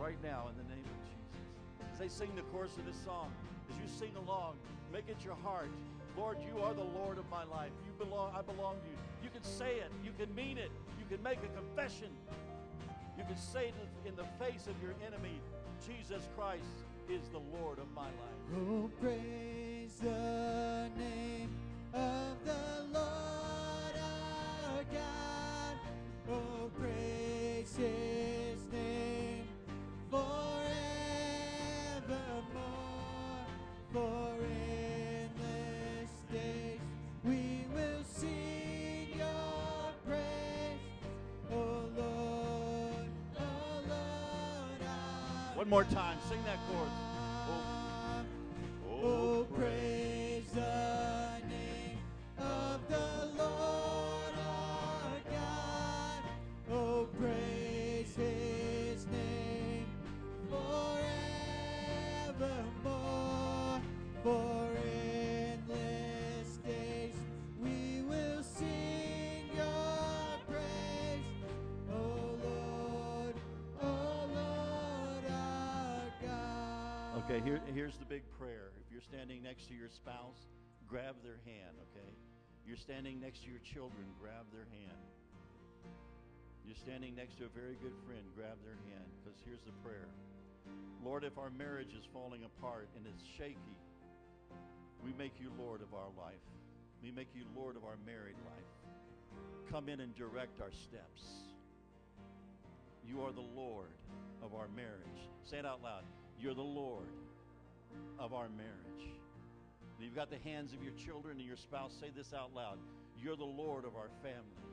Right now in the name of Jesus. As they sing the chorus of this song, as you sing along, make it your heart. Lord, you are the Lord of my life. You belong, I belong to you. You can say it. You can mean it. You can make a confession. You can say it in the face of your enemy, Jesus Christ is the Lord of my life. Oh, praise the name of the Lord our God. Oh, praise his more time. Sing that chorus. Oh, Oh, oh praise here's the big prayer. If you're standing next to your spouse, grab their hand, okay? You're standing next to your children, grab their hand. You're standing next to a very good friend, grab their hand, because here's the prayer. Lord, if our marriage is falling apart and it's shaky, we make you Lord of our life. We make you Lord of our married life. Come in and direct our steps. You are the Lord of our marriage. Say it out loud. You're the Lord of our marriage. And you've got the hands of your children and your spouse. Say this out loud. You're the Lord of our family.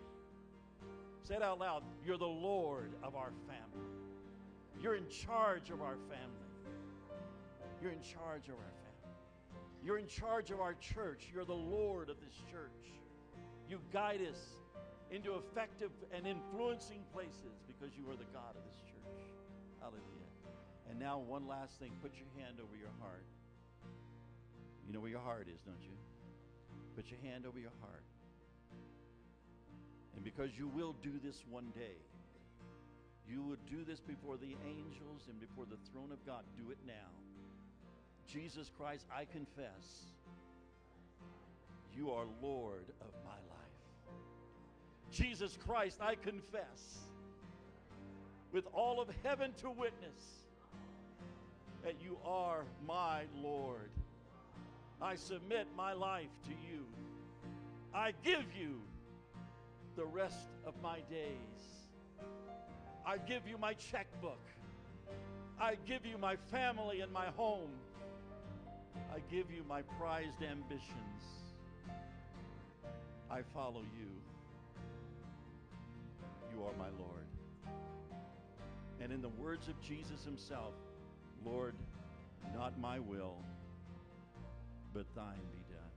Say it out loud. You're the Lord of our family. You're in charge of our family. You're in charge of our family. You're in charge of our church. You're the Lord of this church. You guide us into effective and influencing places because you are the God of this church. Hallelujah. And now, one last thing put your hand over your heart. You know where your heart is, don't you? Put your hand over your heart. And because you will do this one day, you would do this before the angels and before the throne of God. Do it now. Jesus Christ, I confess you are Lord of my life. Jesus Christ, I confess with all of heaven to witness that you are my Lord. I submit my life to you. I give you the rest of my days. I give you my checkbook. I give you my family and my home. I give you my prized ambitions. I follow you. You are my Lord. And in the words of Jesus himself, Lord, not my will, but thine be done.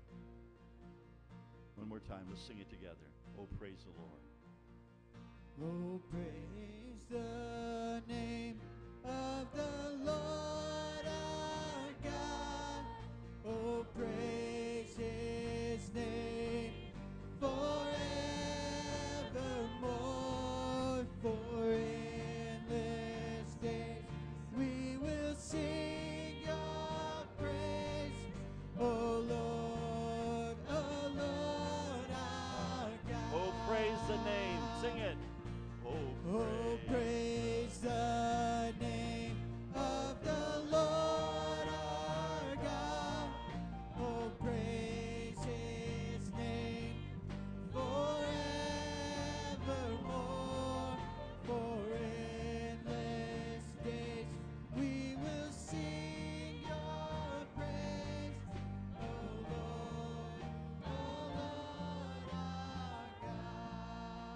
One more time, let's sing it together. Oh, praise the Lord. Oh, praise the name of the Lord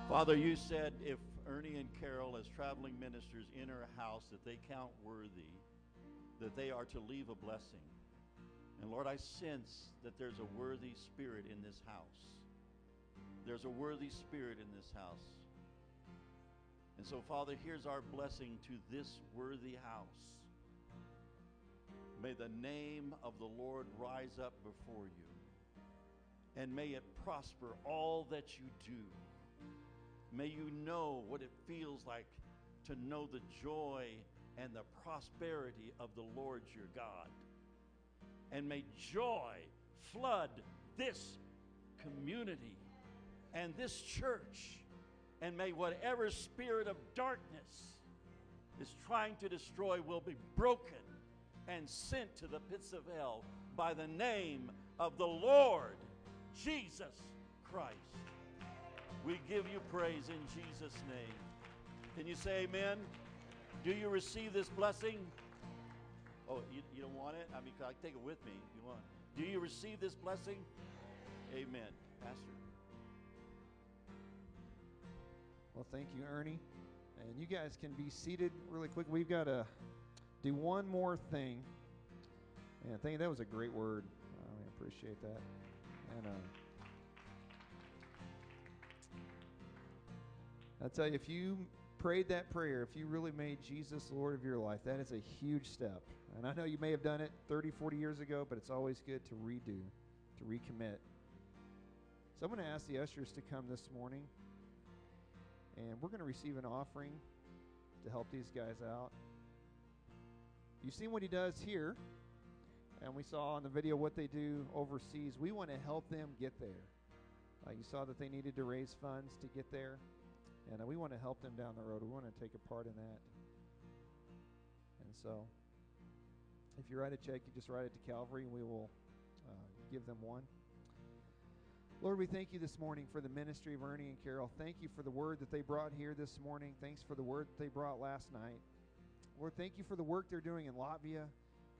Father, you said if Ernie and Carol, as traveling ministers, enter a house that they count worthy, that they are to leave a blessing. And Lord, I sense that there's a worthy spirit in this house. There's a worthy spirit in this house. And so, Father, here's our blessing to this worthy house. May the name of the Lord rise up before you, and may it prosper all that you do. May you know what it feels like to know the joy and the prosperity of the Lord your God. And may joy flood this community and this church. And may whatever spirit of darkness is trying to destroy will be broken and sent to the pits of hell by the name of the Lord Jesus Christ. We give you praise in Jesus' name. Can you say amen? Do you receive this blessing? Oh, you, you don't want it? I mean, I take it with me you want. Do you receive this blessing? Amen. Pastor. Well, thank you, Ernie. And you guys can be seated really quick. We've got to do one more thing. And I think that was a great word. I appreciate that. And uh, I tell you, if you prayed that prayer, if you really made Jesus Lord of your life, that is a huge step. And I know you may have done it 30, 40 years ago, but it's always good to redo, to recommit. So I'm going to ask the ushers to come this morning, and we're going to receive an offering to help these guys out. You've seen what he does here, and we saw on the video what they do overseas. We want to help them get there. Uh, you saw that they needed to raise funds to get there, and we want to help them down the road. We want to take a part in that. And so, if you write a check, you just write it to Calvary, and we will uh, give them one. Lord, we thank you this morning for the ministry of Ernie and Carol. Thank you for the word that they brought here this morning. Thanks for the word that they brought last night. Lord, thank you for the work they're doing in Latvia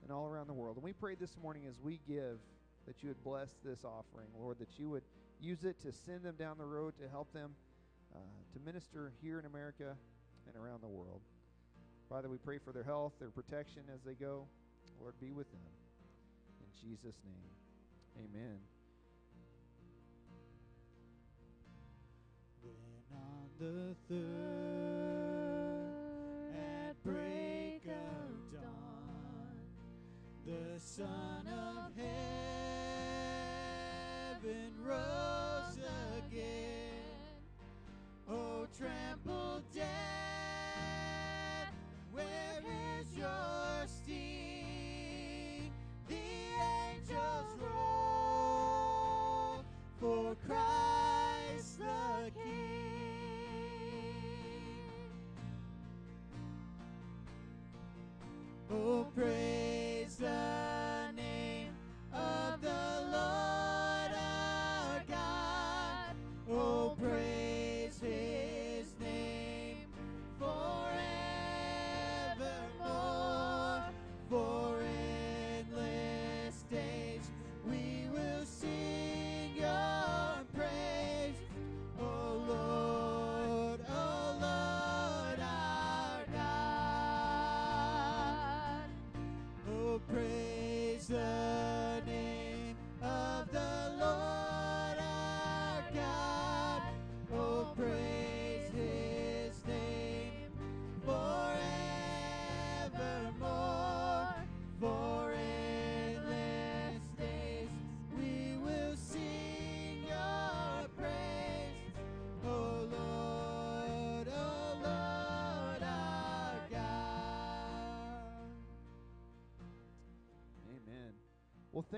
and all around the world. And we pray this morning as we give that you would bless this offering, Lord, that you would use it to send them down the road to help them uh, to minister here in America and around the world. Father, we pray for their health, their protection as they go. Lord, be with them. In Jesus' name, amen. On the third at break of dawn, the Son of Heaven rose trample death, where is your sting? The angels roll for Christ the King. Oh, praise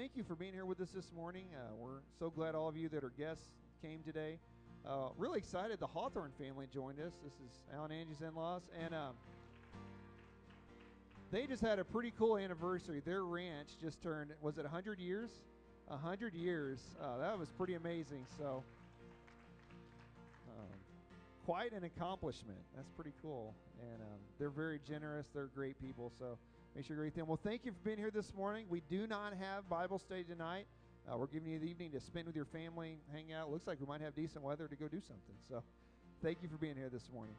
thank you for being here with us this morning. Uh, we're so glad all of you that are guests came today. Uh, really excited. The Hawthorne family joined us. This is Alan Angie's in-laws, and um, they just had a pretty cool anniversary. Their ranch just turned was it 100 years? 100 years. Uh, that was pretty amazing. So, um, quite an accomplishment. That's pretty cool. And um, they're very generous. They're great people. So. Make sure you greet them. Well, thank you for being here this morning. We do not have Bible study tonight. Uh, we're giving you the evening to spend with your family, hang out. Looks like we might have decent weather to go do something. So, thank you for being here this morning.